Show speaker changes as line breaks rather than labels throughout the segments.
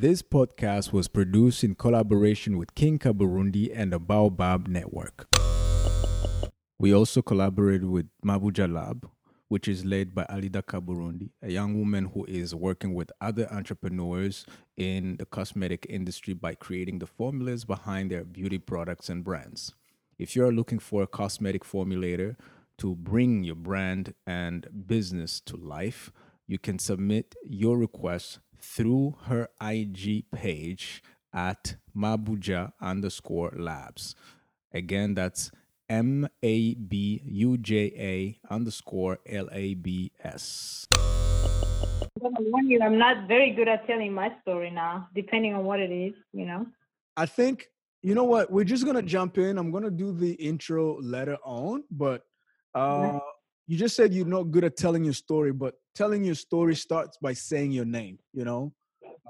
This podcast was produced in collaboration with King Kaburundi and the Baobab Network. We also collaborated with Mabuja Lab, which is led by Alida Kaburundi, a young woman who is working with other entrepreneurs in the cosmetic industry by creating the formulas behind their beauty products and brands. If you're looking for a cosmetic formulator to bring your brand and business to life, you can submit your request through her IG page at Mabuja underscore labs. Again, that's M A B U J A underscore L A B S.
I'm not very good at telling my story now, depending on what it is, you know.
I think you know what we're just gonna jump in. I'm gonna do the intro later on, but uh, you just said you're not good at telling your story, but telling your story starts by saying your name. You know,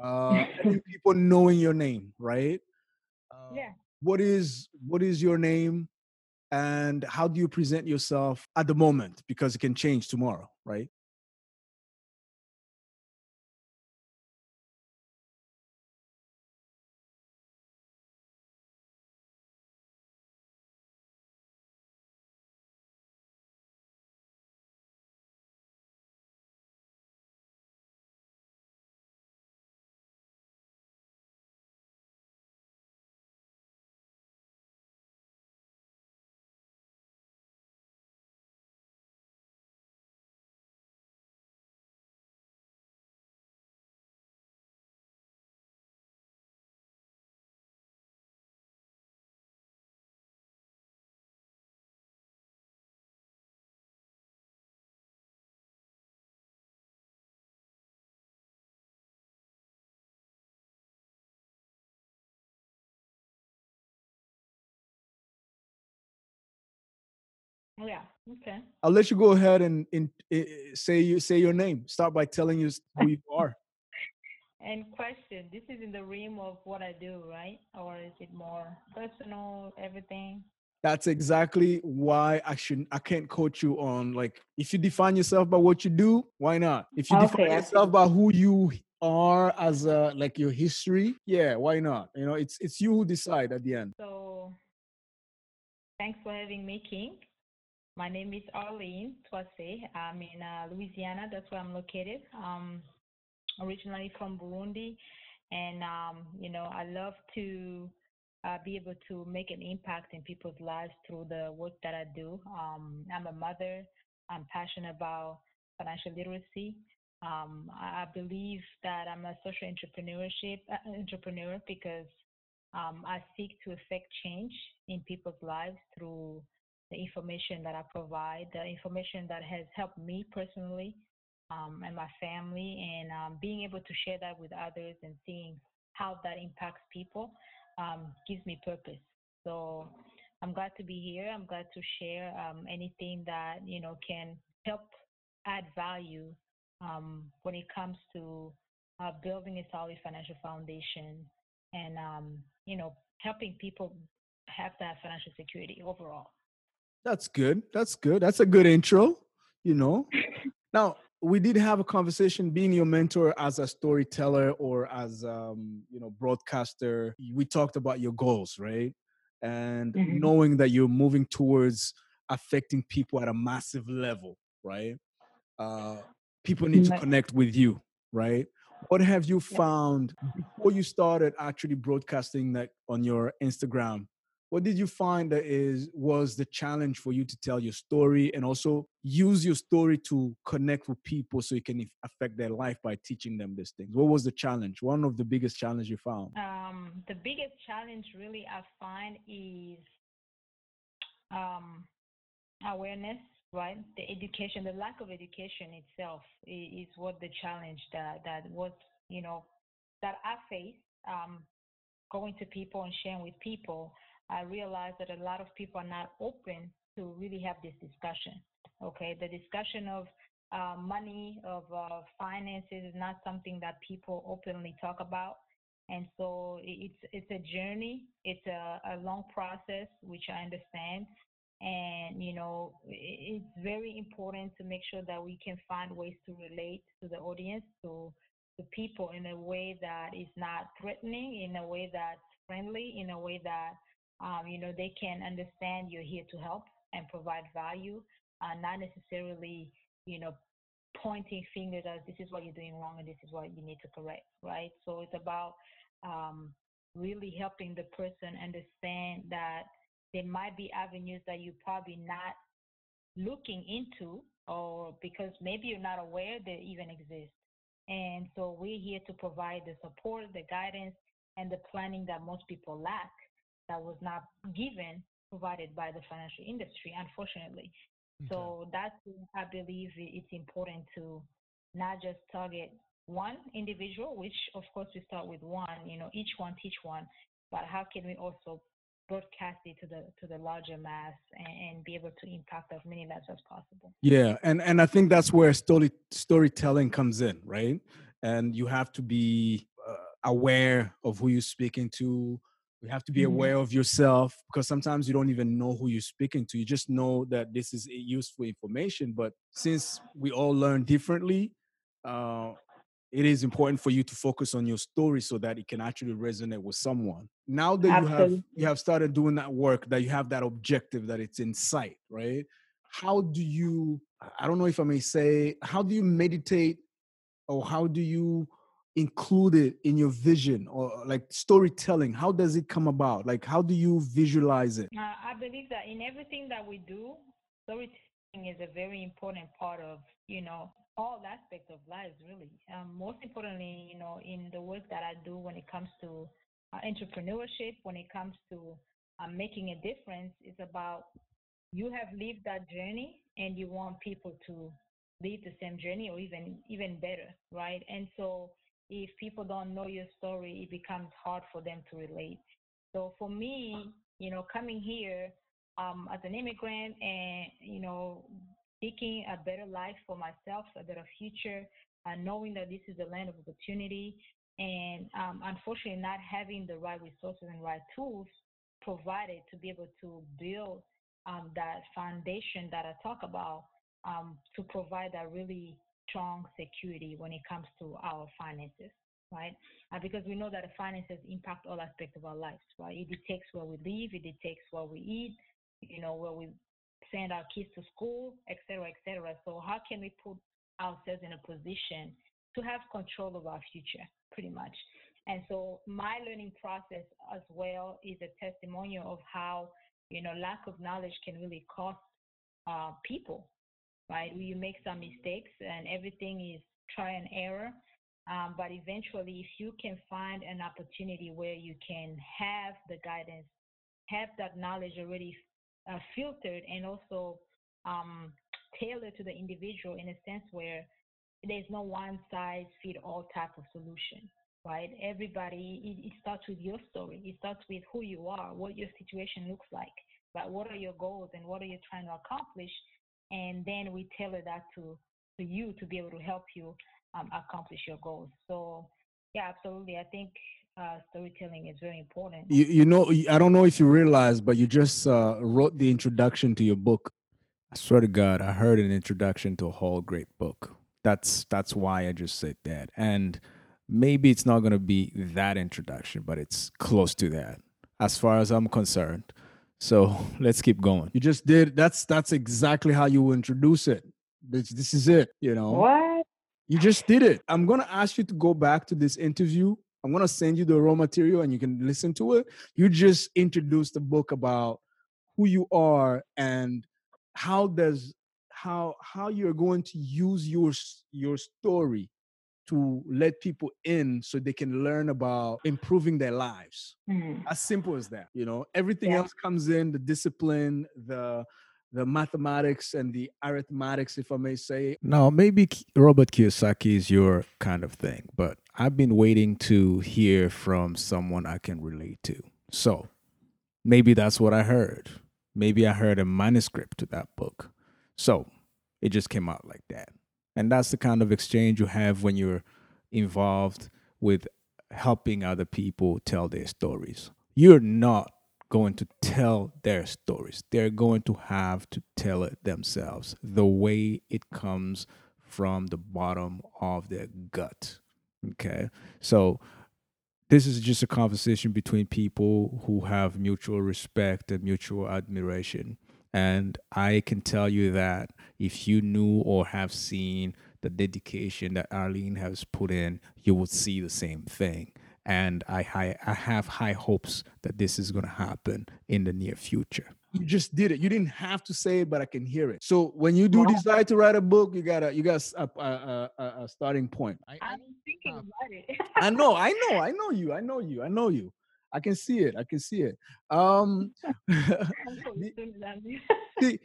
uh, people knowing your name, right?
Uh, yeah.
What is what is your name, and how do you present yourself at the moment? Because it can change tomorrow, right?
Oh, yeah. Okay.
I'll let you go ahead and, and, eh, eh, say you say your name. Start by telling us who you are.
and question: This is in the realm of what I do, right? Or is it more personal? Everything.
That's exactly why I shouldn't. I can't coach you on like if you define yourself by what you do, why not? If you okay, define yourself by who you are as a like your history, yeah, why not? You know, it's it's you who decide at the end.
So thanks for having me, King. My name is Arlene Twase. I'm in uh, Louisiana. That's where I'm located. Um, originally from Burundi, and um, you know I love to uh, be able to make an impact in people's lives through the work that I do. Um, I'm a mother. I'm passionate about financial literacy. Um, I believe that I'm a social entrepreneurship uh, entrepreneur because um, I seek to affect change in people's lives through the information that I provide, the information that has helped me personally um, and my family, and um, being able to share that with others and seeing how that impacts people um, gives me purpose. So I'm glad to be here. I'm glad to share um, anything that you know can help add value um, when it comes to uh, building a solid financial foundation and um, you know helping people have that financial security overall.
That's good. That's good. That's a good intro, you know. now, we did have a conversation being your mentor as a storyteller or as um, you know, broadcaster. We talked about your goals, right? And mm-hmm. knowing that you're moving towards affecting people at a massive level, right? Uh, people need to connect with you, right? What have you found before you started actually broadcasting that on your Instagram? What did you find that is was the challenge for you to tell your story and also use your story to connect with people so you can affect their life by teaching them these things? What was the challenge? One of the biggest challenge you found?
Um, the biggest challenge really i find is um, awareness right? The education the lack of education itself is, what the challenge that that was you know that i face um, going to people and sharing with people I realized that a lot of people are not open to really have this discussion. Okay, the discussion of uh, money, of uh, finances is not something that people openly talk about. And so it's it's a journey. It's a, a long process, which I understand. And you know, it's very important to make sure that we can find ways to relate to the audience to to people in a way that is not threatening, in a way that's friendly, in a way that um, you know they can understand you're here to help and provide value, uh, not necessarily you know pointing fingers as this is what you're doing wrong and this is what you need to correct, right? So it's about um, really helping the person understand that there might be avenues that you're probably not looking into or because maybe you're not aware they even exist. And so we're here to provide the support, the guidance, and the planning that most people lack that was not given, provided by the financial industry, unfortunately. Okay. So that's, I believe it's important to not just target one individual, which of course we start with one, you know, each one teach one, but how can we also broadcast it to the to the larger mass and, and, be able to impact as many lives as possible.
Yeah, and and I think that's where story storytelling comes in, right? And you have to be uh, aware of who you're speaking to. You have to be mm-hmm. aware of yourself because sometimes you don't even know who you're speaking to. You just know that this is useful information. But since we all learn differently, uh, it is important for you to focus on your story so that it can actually resonate with someone. Now that Absolutely. you have you have started doing that work, that you have that objective, that it's in sight, right? How do you? I don't know if I may say, how do you meditate, or how do you include it in your vision, or like storytelling? How does it come about? Like, how do you visualize it?
Uh, I believe that in everything that we do, storytelling is a very important part of you know all aspects of lives, really. Um, most importantly, you know, in the work that I do when it comes to uh, entrepreneurship, when it comes to uh, making a difference, it's about you have lived that journey and you want people to lead the same journey or even even better, right? And so if people don't know your story, it becomes hard for them to relate. So for me, you know, coming here um, as an immigrant and you know seeking a better life for myself, a better future, uh, knowing that this is a land of opportunity, and um, unfortunately not having the right resources and right tools provided to be able to build um, that foundation that I talk about um, to provide that really strong security when it comes to our finances, right? Uh, because we know that the finances impact all aspects of our lives, right? It dictates where we live, it dictates what we eat, you know, where we send our kids to school, etc., etc. So how can we put ourselves in a position to have control of our future, pretty much? And so my learning process as well is a testimonial of how you know lack of knowledge can really cost uh, people, right? You make some mistakes, and everything is try and error. Um, but eventually, if you can find an opportunity where you can have the guidance, have that knowledge already uh, filtered and also um, tailored to the individual in a sense where there's no one size fit all type of solution right everybody it, it, starts with your story it starts with who you are what your situation looks like but what are your goals and what are you trying to accomplish and then we tailor that to to you to be able to help you um, accomplish your goals so yeah absolutely i think uh, storytelling is very important.
You, you know, I don't know if you realize, but you just uh, wrote the introduction to your book. I swear to God, I heard an introduction to a whole great book. That's that's why I just said that. And maybe it's not going to be that introduction, but it's close to that, as far as I'm concerned. So let's keep going. You just did. That's that's exactly how you introduce it. This, this is it. You know
what?
You just did it. I'm gonna ask you to go back to this interview I'm gonna send you the raw material and you can listen to it. You just introduced the book about who you are and how does how how you're going to use your your story to let people in so they can learn about improving their lives. Mm-hmm. As simple as that. You know, everything yeah. else comes in the discipline, the the mathematics and the arithmetics, if I may say. Now, maybe Robert Kiyosaki is your kind of thing, but I've been waiting to hear from someone I can relate to. So maybe that's what I heard. Maybe I heard a manuscript to that book. So it just came out like that. And that's the kind of exchange you have when you're involved with helping other people tell their stories. You're not going to tell their stories. They're going to have to tell it themselves the way it comes from the bottom of their gut. Okay. So this is just a conversation between people who have mutual respect and mutual admiration. And I can tell you that if you knew or have seen the dedication that Arlene has put in, you would see the same thing. And I, I, I have high hopes that this is going to happen in the near future
you just did it. You didn't have to say it, but I can hear it. So when you do decide to write a book, you got a you got a, a, a, a starting point.
I, am thinking about it.
I know, I know, I know you, I know you, I know you. I can see it. I can see it. Um, see,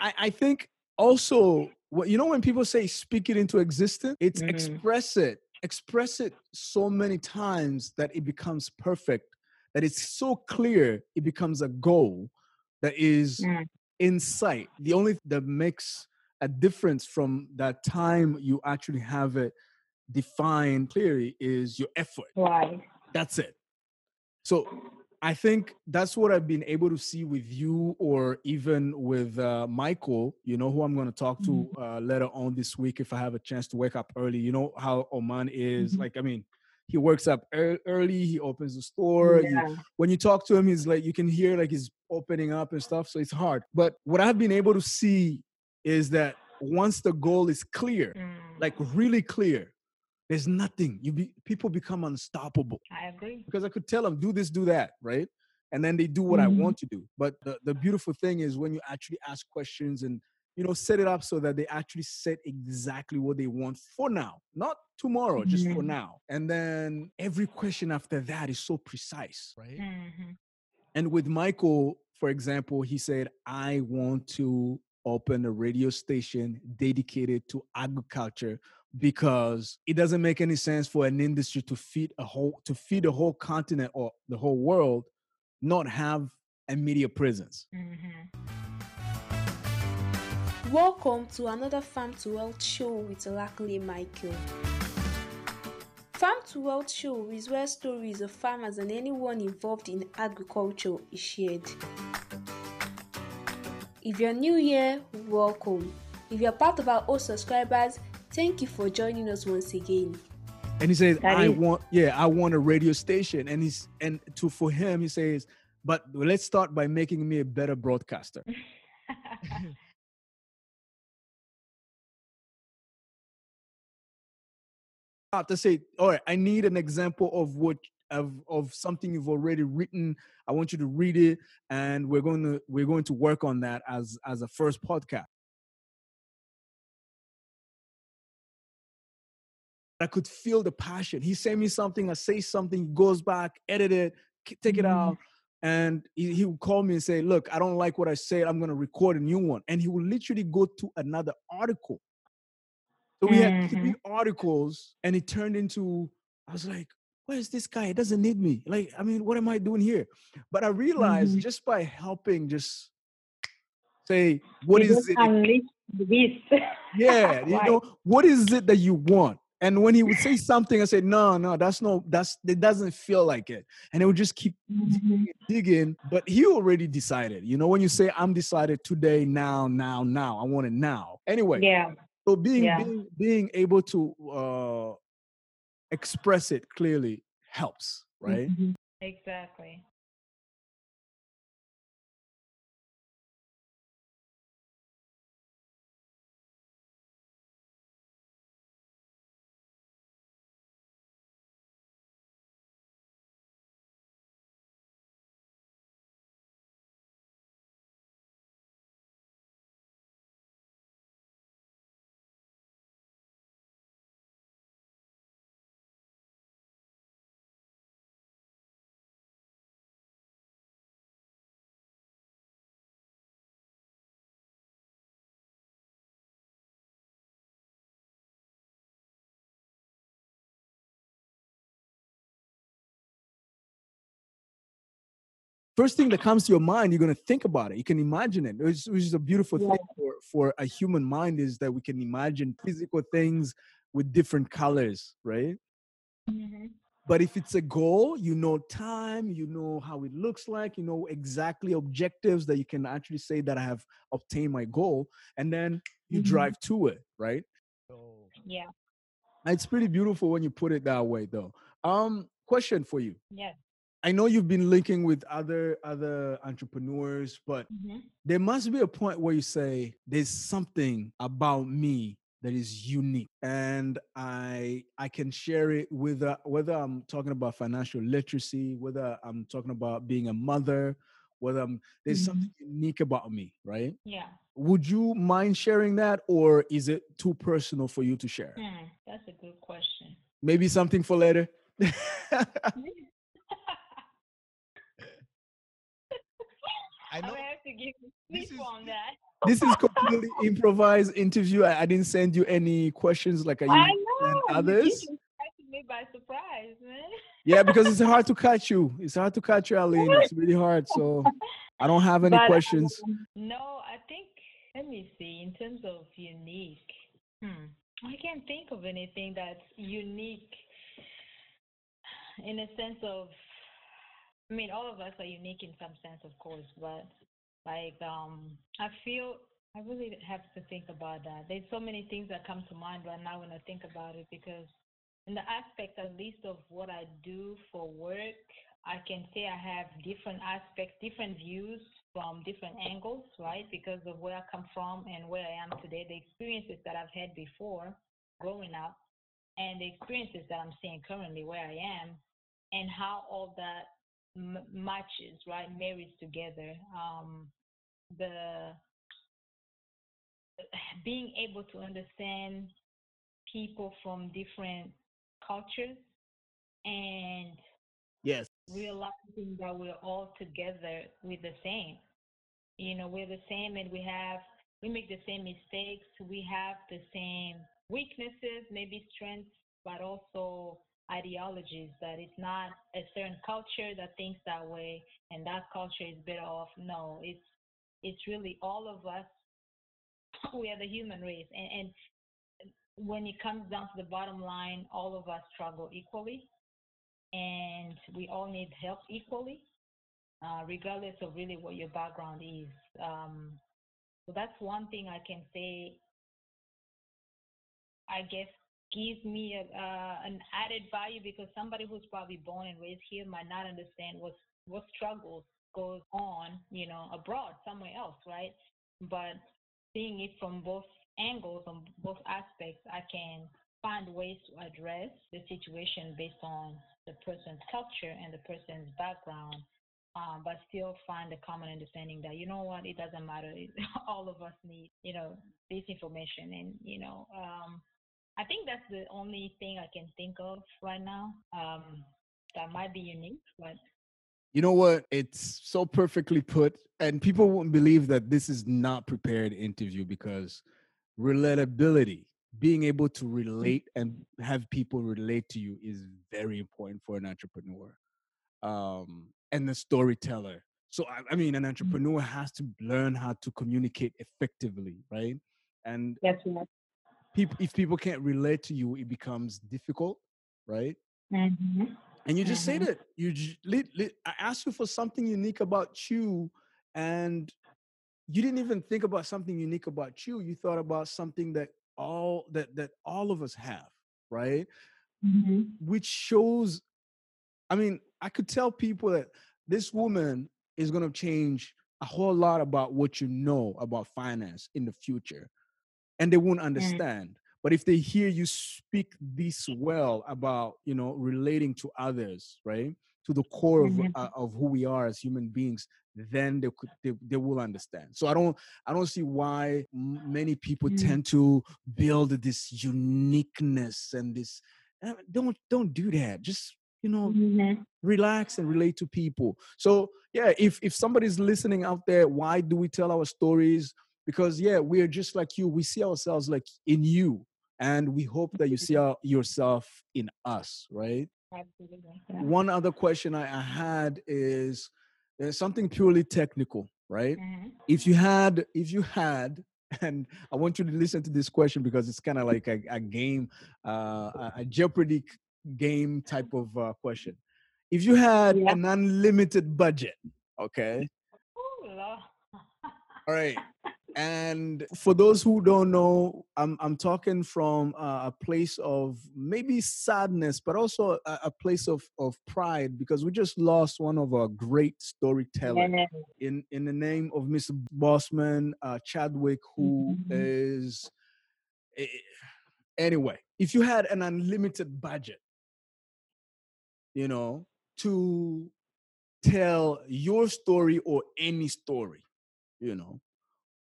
I, I think also what you know when people say speak it into existence, it's mm-hmm. express it, express it so many times that it becomes perfect, that it's so clear it becomes a goal that is mm. in sight. The only that makes a difference from that time you actually have it defined clearly is your effort.
Right.
That's it. So I think that's what I've been able to see with you, or even with uh, Michael. You know who I'm going to talk to mm-hmm. uh, later on this week if I have a chance to wake up early. You know how Oman is. Mm-hmm. Like, I mean, he works up early he opens the store yeah. you, when you talk to him he's like you can hear like he's opening up and stuff so it's hard but what i've been able to see is that once the goal is clear mm. like really clear there's nothing you be people become unstoppable
i agree
because i could tell them do this do that right and then they do what mm-hmm. i want to do but the, the beautiful thing is when you actually ask questions and you know set it up so that they actually set exactly what they want for now not tomorrow mm-hmm. just for mm-hmm. now and then every question after that is so precise right mm-hmm. and with michael for example he said i want to open a radio station dedicated to agriculture because it doesn't make any sense for an industry to feed a whole to feed a whole continent or the whole world not have a media presence mm-hmm.
Welcome to another Farm to Wealth show with Olakunle Michael. Farm to Wealth show is where stories of farmers and anyone involved in agriculture is shared. If you're new here, welcome. If you're part of our old subscribers, thank you for joining us once again.
And he says, that "I is- want, yeah, I want a radio station." And he's and to for him, he says, "But let's start by making me a better broadcaster." to say, all right, I need an example of what of of something you've already written. I want you to read it, and we're going to we're going to work on that as as a first podcast. I could feel the passion. He sent me something, I say something, goes back, edit it, take it mm-hmm. out. And he, he would call me and say, Look, I don't like what I said. I'm going to record a new one. And he would literally go to another article so we had three mm-hmm. articles, and it turned into I was like, "Where's this guy? He doesn't need me. Like, I mean, what am I doing here?" But I realized mm-hmm. just by helping, just say, "What you is it?"
This.
yeah, you know, what is it that you want? And when he would say something, I said, "No, no, that's no, that's it doesn't feel like it." And it would just keep mm-hmm. digging. But he already decided. You know, when you say, "I'm decided today, now, now, now," I want it now. Anyway,
yeah.
So being yeah. being being able to uh, express it clearly helps, right? Mm-hmm.
Exactly.
First thing that comes to your mind, you're going to think about it. You can imagine it, which, which is a beautiful yeah. thing for, for a human mind is that we can imagine physical things with different colors, right? Mm-hmm. But if it's a goal, you know time, you know how it looks like, you know exactly objectives that you can actually say that I have obtained my goal, and then you mm-hmm. drive to it, right?
So, yeah.
It's pretty beautiful when you put it that way, though. Um, question for you.
Yes.
I know you've been linking with other other entrepreneurs, but
Mhm.
there must be a point where you say there's something about me that is unique and i i can share it with uh, whether i'm talking about financial literacy whether i'm talking about being a mother whether I'm, there's something unique about me right
Yeah.
would you mind sharing that or is it too personal for you to share
Hmm. That's a good question.
maybe something for later I
I
know
will have to give you
this
sleep
is-
on that.
this is completely improvised interview. I, I didn't send you any questions like I
I know. you-
others.
Me by surprise, man.
Yeah, because it's hard to catch you. It's hard to catch you, Aline. It's really hard. So I don't have any
But,
questions.
um, no, I think let me see. In terms of unique, hmm, I can't think of anything that's unique in a sense of. I mean, all of us are unique in some sense, of course, but like um, I feel I really have to think about that. There's so many things that come to mind right now when I think about it because in the aspect at least of what I do for work, I can say I have different aspects, different views from different angles, right? Because of where I come from and where I am today, the experiences that I've had before growing up, and the experiences that I'm seeing currently where I am, and how all that m- matches, right, marries together. Um, the being able to understand people from different cultures and
Yes.
realizing that we're all together with the same. You know, we're the same and we have we make the same mistakes, we have the same weaknesses, maybe strengths, but also ideologies that it's not a certain culture that thinks that way and that culture is better off. No, it's it's really all of us we are the human race and, and when it comes down to the bottom line, all of us struggle equally and we all need help equally, uh, regardless of really what your background is. Um, so that's one thing I can say. I guess gives me a, uh, an added value because somebody who's probably born and raised here might not understand what what struggles goes on, you know, abroad somewhere else, right? But seeing it from both angles, on both aspects, I can find ways to address the situation based on the person's culture and the person's background, um, but still find a common understanding that you know what, it doesn't matter. All of us need, you know, this information, and you know, um, I think that's the only thing I can think of right now um, that might be unique, but
You know what? It's so perfectly put, and people won't believe that this is not prepared interview because relatability, being able to relate and have people relate to you, is very important for an entrepreneur, um, and the storyteller. So, I, I mean, an entrepreneur has to learn how to communicate effectively, right? And
that's right.
People, if people can't relate to you, it becomes difficult, right?
Mm-hmm.
and you just
Mhm.
said it you j- li- li- i asked you for something unique about you and you didn't even think about something unique about you you thought about something that all that that all of us have right
Mm-hmm.
which shows i mean i could tell people that this woman is going to change a whole lot about what you know about finance in the future and they won't understand but if they hear you speak this well about you know relating to others right to the core of,
Mhm.
uh, of who we are as human beings then they could they, they will understand so i don't i don't see why many people
Mm.
tend to build this uniqueness and this uh, don't don't do that just you know
Mm-hmm.
relax and relate to people so yeah if if somebody's listening out there why do we tell our stories because yeah we're just like you we see ourselves like in you and we hope that you see our, yourself in us right
Absolutely.
one other question i, I had is uh, something purely technical right
Mm-hmm.
if you had if you had and i want you to listen to this question because it's kind of like a, a game uh, a- a jeopardy game type of uh, question if you had
Yeah.
an unlimited budget okay
Oh,
all right And for those who don't know, I'm I'm talking from a place of maybe sadness, but also a, a, place of of pride because we just lost one of our great storytellers yeah. in in the name of Mr. Boseman uh, Chadwick, who mm-hmm. is anyway. If you had an unlimited budget, you know, to tell your story or any story, you know,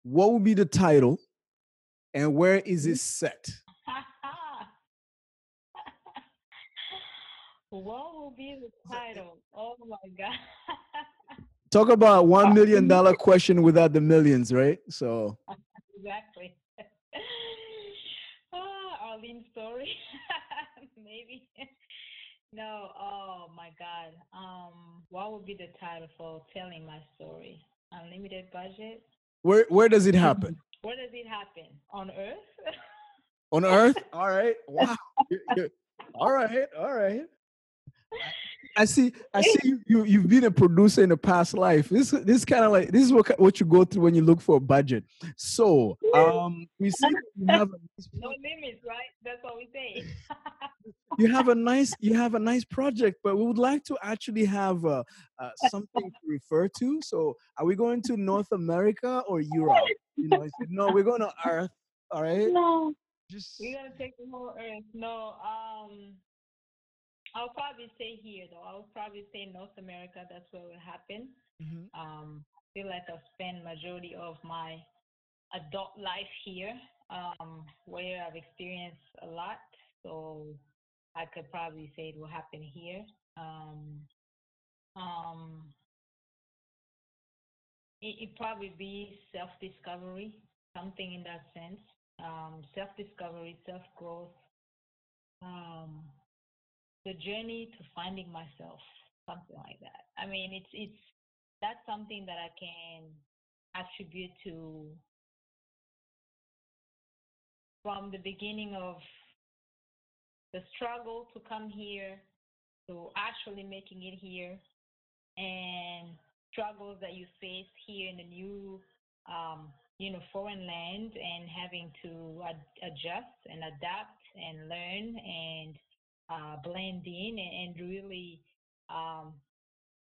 what would be the title and where is it set?
what will be the title? Oh my God.
Talk about one million dollar question without the millions, right? So
exactly. Ah, Arlene story, maybe. No, oh my God. Um, what would be the title for telling my story? Unlimited budget.
Where where does it happen?
Where does it happen? On Earth?
On Earth? All right. Wow. all right. All right. I see. I see you, you. You've been a producer in a past life. This this kind of like this is what what you go through when you look for a budget. So um, we see you have a
nice no limits, right? That's what we say.
you have a nice you have a nice project, but we would like to actually have uh, uh, something to refer to. So are we going to North America or Europe? You know, I said no. We're going to Earth. All right.
No. Just we're gonna take the whole Earth. No. Um. I'll probably say here though. I'll probably say North America. That's where it will happen. Mm-hmm. Um, I feel like I've spent majority of my adult life here, um, where I've experienced a lot. So I could probably say it will happen here. Um, um, it, it probably be self discovery, something in that sense. Um, self discovery, self growth. Um, the journey to finding myself, something like that. I mean, it's it's that's something that I can attribute to from the beginning of the struggle to come here to actually making it here and struggles that you face here in the new um, you know foreign land and having to ad- adjust and adapt and learn and uh, blend in and, really, um,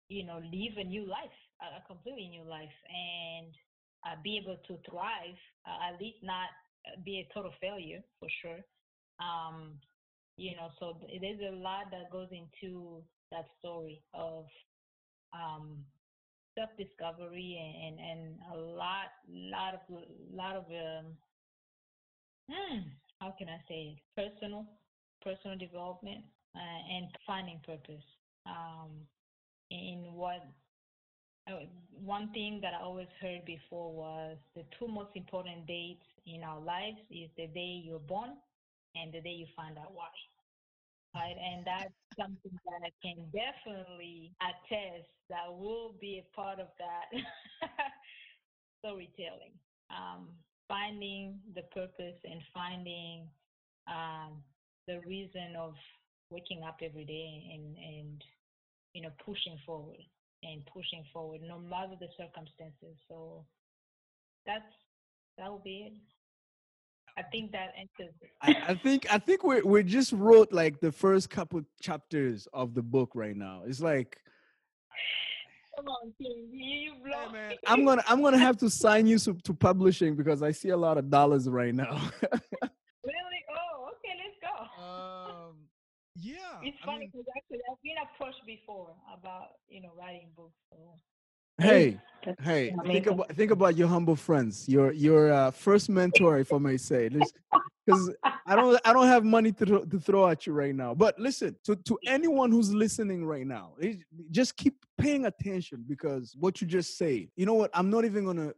you know, live a new life, a, a completely new life, and uh, be able to thrive. Uh, at least not uh, be a total failure for sure. Um, you know, so there's a lot that goes into that story of um, self-discovery and, and, and a lot, lot of, lot of, um, hmm, how can I say it? Personal personal development uh, and finding purpose. Um, in what uh, one thing that I always heard before was the two most important dates in our lives is the day you're born and the day you find out why. Right, and that's something that I can definitely attest that will be a part of that storytelling. Um, finding the purpose and finding um, the reason of waking up every day and and you know pushing forward and pushing forward no matter the circumstances so that's that will be it I think that answers.
I, I, think I think we we just wrote like the first couple chapters of the book right now. It's like
Come on, King. You blow.
Hey, I'm gonna I'm gonna have to sign you to, to publishing because I see a lot of dollars right now.
Yeah,
it's funny because actually I've been approached before about you know writing books. So.
Hey, hey, think about think about your humble friends, your your uh, first mentor, if I may say, because I don't I don't have money to to throw at you right now. But listen, to to anyone who's listening right now, just keep paying attention because what you just say. You know what? I'm not even gonna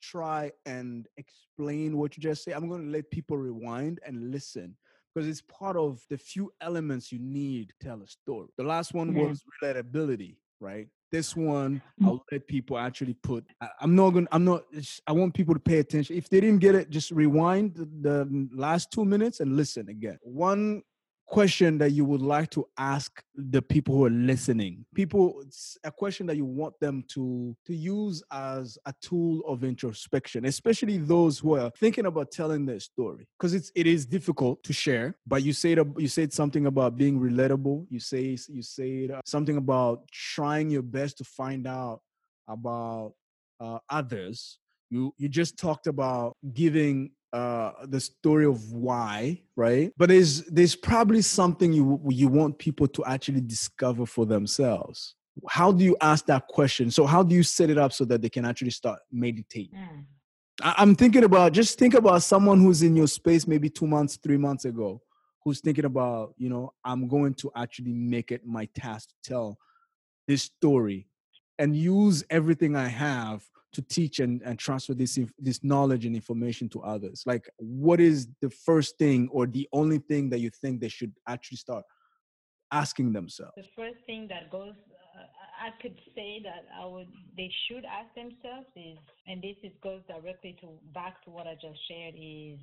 try and explain what you just say. I'm gonna let people rewind and listen because it's part of the few elements you need to tell a story. The last one yeah. was relatability, right? This one, mm. I'll let people actually put. I, am not gonna. I'm not. I want people to pay attention. If they didn't get it, just rewind the, the last two minutes and listen again. One question that you would like to ask the people who are listening. People it's a question that you want them to to use as a tool of introspection especially those who are thinking about telling their story. Because it's it is difficult to share but you said you said something about being relatable. You say you said uh, something about trying your best to find out about uh, others. You you just talked about giving uh, the story of why, right? But there's there's probably something you you want people to actually discover for themselves. How do you ask that question? So how do you set it up so that they can actually start meditating? Mm. I, am thinking about just think about someone who's in your space maybe two months, three months ago, who's thinking about you know I'm going to actually make it my task to tell this story and use everything I have to teach and, and transfer this this knowledge and information to others? Like what is the first thing or the only thing that you think they should actually start asking themselves?
The first thing that goes uh, i could say that i would they should ask themselves is and this is goes directly to back to what i just shared is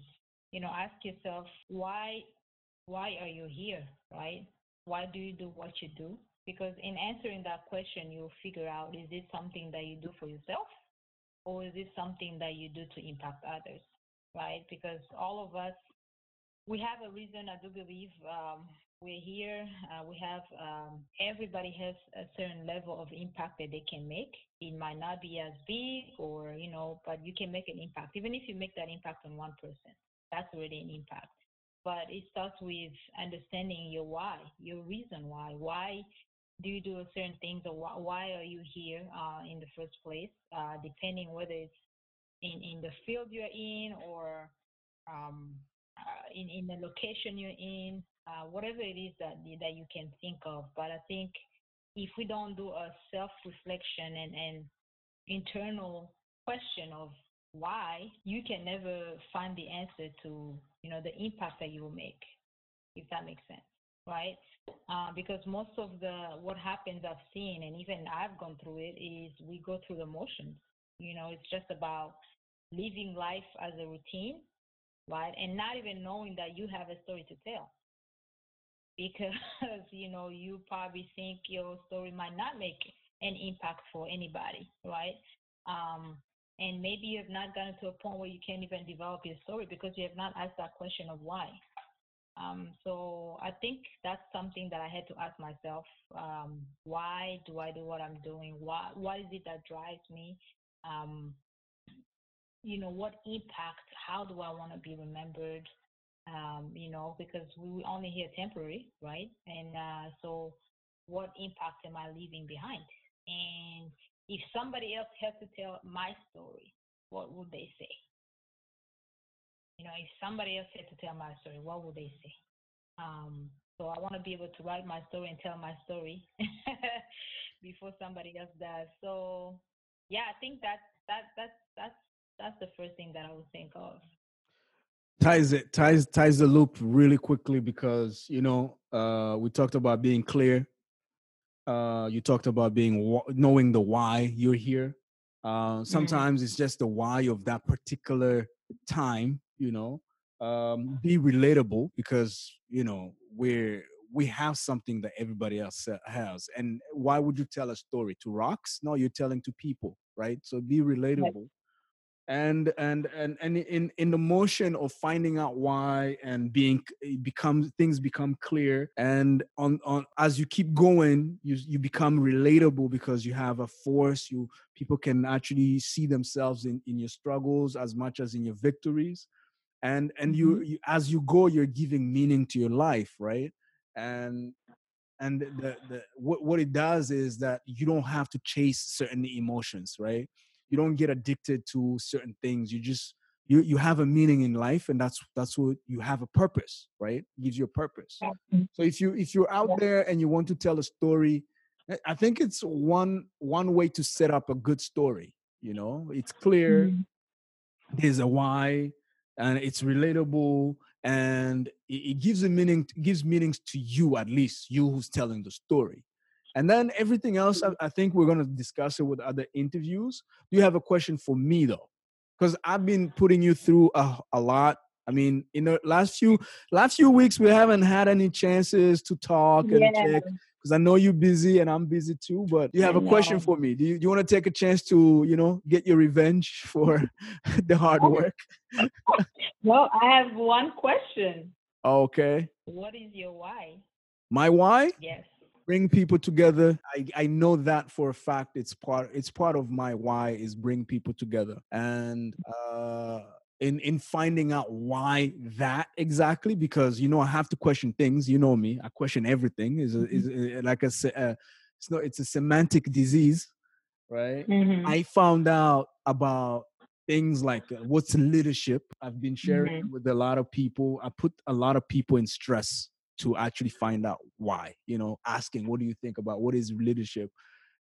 you know ask yourself why why are you here right? Why do you do what you do? Because in answering that question you'll figure out is it something that you do for yourself or is this something that you do to impact others, right? Because all of us, we have a reason. I do believe um, we're here. Uh, we have um, everybody has a certain level of impact that they can make. It might not be as big, or you know, but you can make an impact. Even if you make that impact on one person, that's already an impact. But it starts with understanding your why, your reason why. Why do you do certain things or wh- why are you here uh, in the first place, uh, depending whether it's in, in the field you're in or um, uh, in, in the location you're in, uh, whatever it is that, that you can think of. But I think if we don't do a self-reflection and, and internal question of why, you can never find the answer to, you know, the impact that you will make, if that makes sense, right? Uh, because most of the what happens I've seen, and even I've gone through it, is we go through the motions. You know, it's just about living life as a routine, right? And not even knowing that you have a story to tell. Because, you know, you probably think your story might not make an impact for anybody, right? Um, and maybe you have not gotten to a point where you can't even develop your story because you have not asked that question of why. Um, so I think that's something that I had to ask myself. Um, why do I do what I'm doing? Why, what is it that drives me? Um, you know, what impact, how do I want to be remembered? Um, you know, because we only here temporary, right? And uh, so what impact am I leaving behind? And if somebody else has to tell my story, what would they say? You know, if somebody else had to tell my story, what would they say? Um, so I want to be able to write my story and tell my story before somebody else does. So yeah, I think that that that's that's that's the first thing that I would think of.
Ties it ties ties the loop really quickly because you know uh, we talked about being clear. Uh, you talked about being knowing the why you're here. Uh, mm-hmm. sometimes mm-hmm. it's just the why of that particular time you know um, be relatable because you know we're we have something that everybody else has and why would you tell a story? To rocks? No you're telling to people right? So be relatable. And and and and in in the motion of finding out why and being becomes things become clear and on on as you keep going you you become relatable because you have a force you people can actually see themselves in in your struggles as much as in your victories and and you, mm-hmm. you as you go you're giving meaning to your life right? And and the, the what, what it does is that you don't have to chase certain emotions right? You don't get addicted to certain things. You just you you have a meaning in life and that's that's what you have a purpose right? It gives you a purpose. So if you if you're out there and you want to tell a story i think it's one one way to set up a good story you know? It's clear mm-hmm. there's a why and it's relatable and it, gives a meaning gives meanings to you at least you who's telling the story. And then everything else I, I think we're going to discuss it with other interviews. Do you have a question for me though? Because i've been putting you through a, a lot. I mean, in the last few last few weeks, we haven't had any chances to talk and
Yeah.
check because I know you're busy and I'm busy too. But you have
I
a question for me. Do you, you want to take a chance to you know get your revenge for the hard
Oh.
work?
Well, I have one question.
Okay,
What is your why?
my why
Yes.
bring people together. I, I know that for a fact. It's part it's part of my why is bring people together and uh in in finding out why that exactly because you know I have to question things. You know me. I question everything. Is is like a uh, it's not it's a semantic disease, right?
Mhm.
I found out about things like uh, what's leadership. I've been sharing it with a lot of people. I put a lot of people in stress to actually find out why, you know, asking, what do you think about what is leadership?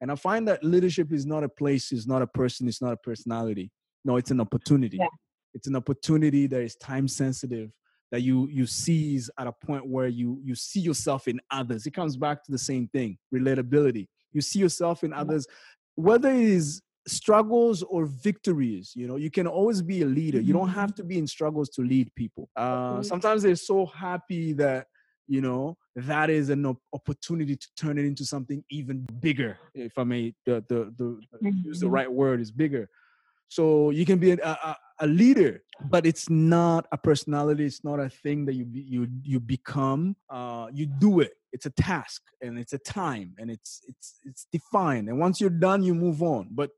And I find that leadership is not a place, it's not a person, it's not a personality. No, it's an opportunity.
Yeah.
It's an opportunity that is time sensitive that you you seize at a point where you you see yourself in others. It comes back to the same thing, relatability. You see yourself in others, whether it is struggles or victories you know you can always be a leader you don't have to be in struggles to lead people uh sometimes they're so happy that you know that is an opportunity to turn it into something even bigger if i may the the, the use the
Mhm.
right word is bigger so you can be a, a, a leader but it's not a personality. It's not a thing that you be, you you become uh you do it. It's a task and it's a time and it's it's it's defined. And once you're done you move on. But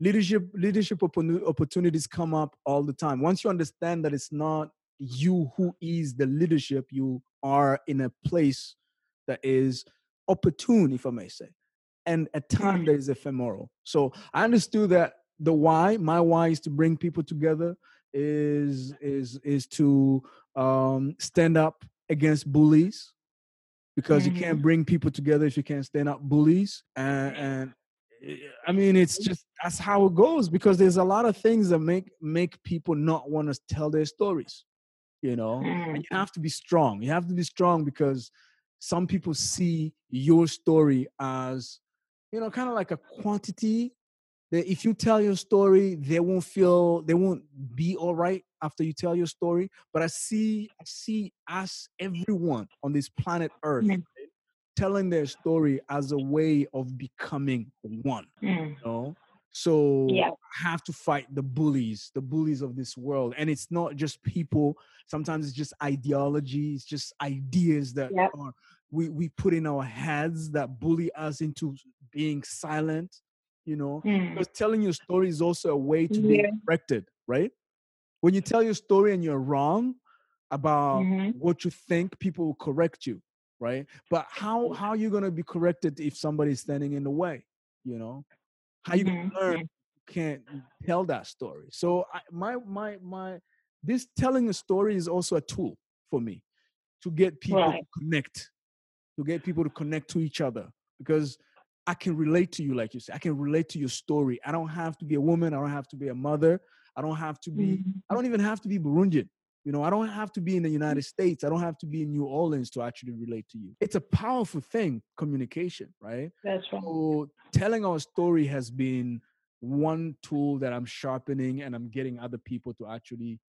leadership leadership opportunities come up all the time. Once you understand that it's not you who is the leadership you are in a place that is opportune if i may say. And a time that is ephemeral. So i understood that the why my why is to bring people together is is is to um stand up against bullies because you can't bring people together if you can't stand up bullies and and i mean it's just that's how it goes because there's a lot of things that make make people not want to tell their stories you know? And you have to be strong. You have to be strong because some people see your story as you know kind of like a quantity that if you tell your story they won't feel they won't be all right after you tell your story but i see i see us everyone on this planet earth right, telling their story as a way of becoming one
Mm.
you know so
Yeah.
I have to fight the bullies the bullies of this world and it's not just people sometimes it's just ideology it's just ideas that
Yep.
are we we put in our heads that bully us into being silent you know
Mm.
because telling your story is also a way to be corrected right when you tell your story and you're wrong about
Mhm.
what you think people will correct you right but how how are you going to be corrected if somebody's standing in the way you know how you
Mhm.
learn you can't tell that story so I, my my my this telling a story is also a tool for me to get people
Right.
to connect to get people to connect to each other because I can relate to you, like you said. I can relate to your story. I don't have to be a woman. I don't have to be a mother. I don't have to be,
Mhm.
I don't even have to be Burundian. You know, I don't have to be in the United States. I don't have to be in New Orleans to actually relate to you. It's a powerful thing, communication, right?
That's right.
So telling our story has been one tool that I'm sharpening and I'm getting other people to actually,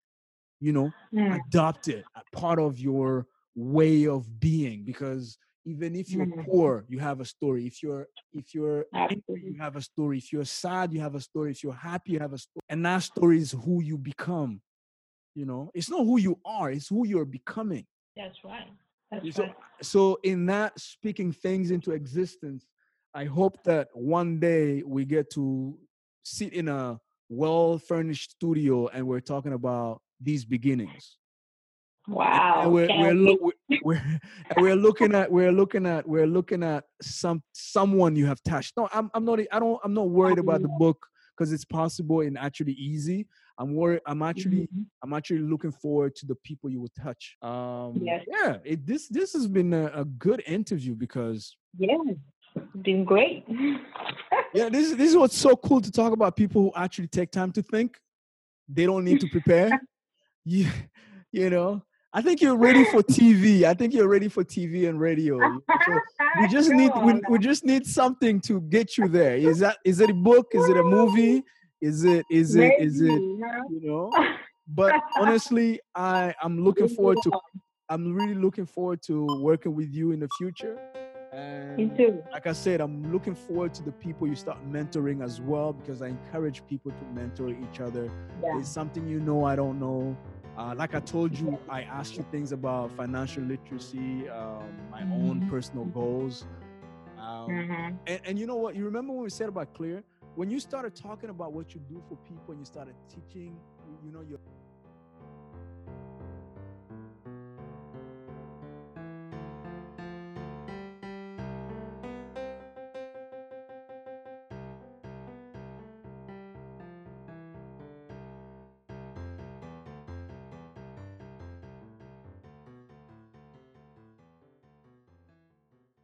you know,
Mm.
adopt it part of your way of being because even if you're
Mhm.
poor you have a story if you're if you're angry you have a story if you're sad you have a story if you're happy you have a story and that story is who you become you know it's not who you are it's who you're becoming
That's right. That's
so,
right.
so in that speaking things into existence i hope that one day we get to sit in a well furnished studio and we're talking about these beginnings
Wow.
and we're we're, we're, we're looking at we're looking at we're looking at some someone you have touched. No, I'm I'm not I don't I'm not worried about the book because it's possible and actually easy. I'm worried. I'm actually
Mhm.
I'm actually looking forward to the people you will touch. Um,
Yes.
Yeah, it, this this has been a, a good interview because
Yeah. Doing great.
yeah, this this is what's so cool to talk about people who actually take time to think. They don't need to prepare. you, you know, I think you're ready for TV. I think you're ready for TV and radio. So we just need we, we just need something to get you there. Is that is it a book? Is it a movie? Is it is it is it you know? but honestly, I I'm looking forward to. I'm really looking forward to working with you in the future. And
Me too.
like I said, I'm looking forward to the people you start mentoring as well because I encourage people to mentor each other.
Yeah.
It's something you know I don't know. Uh, like I told you, I asked you things about financial literacy, um, my own
Mhm.
personal goals. Um,
Mhm.
and, and you know what? You remember when we said about clear? When you started talking about what you do for people and you started teaching, you know, your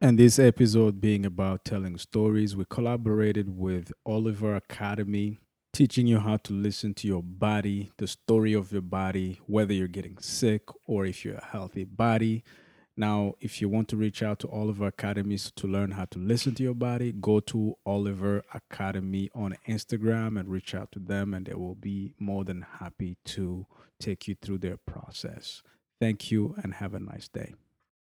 And this episode being about telling stories, we collaborated with Oliver Academy, teaching you how to listen to your body, the story of your body, whether you're getting sick or if you're a healthy body. Now, if you want to reach out to Oliver Academies to learn how to listen to your body, go to Oliver Academy on Instagram and reach out to them, and they will be more than happy to take you through their process. Thank you and have a nice day.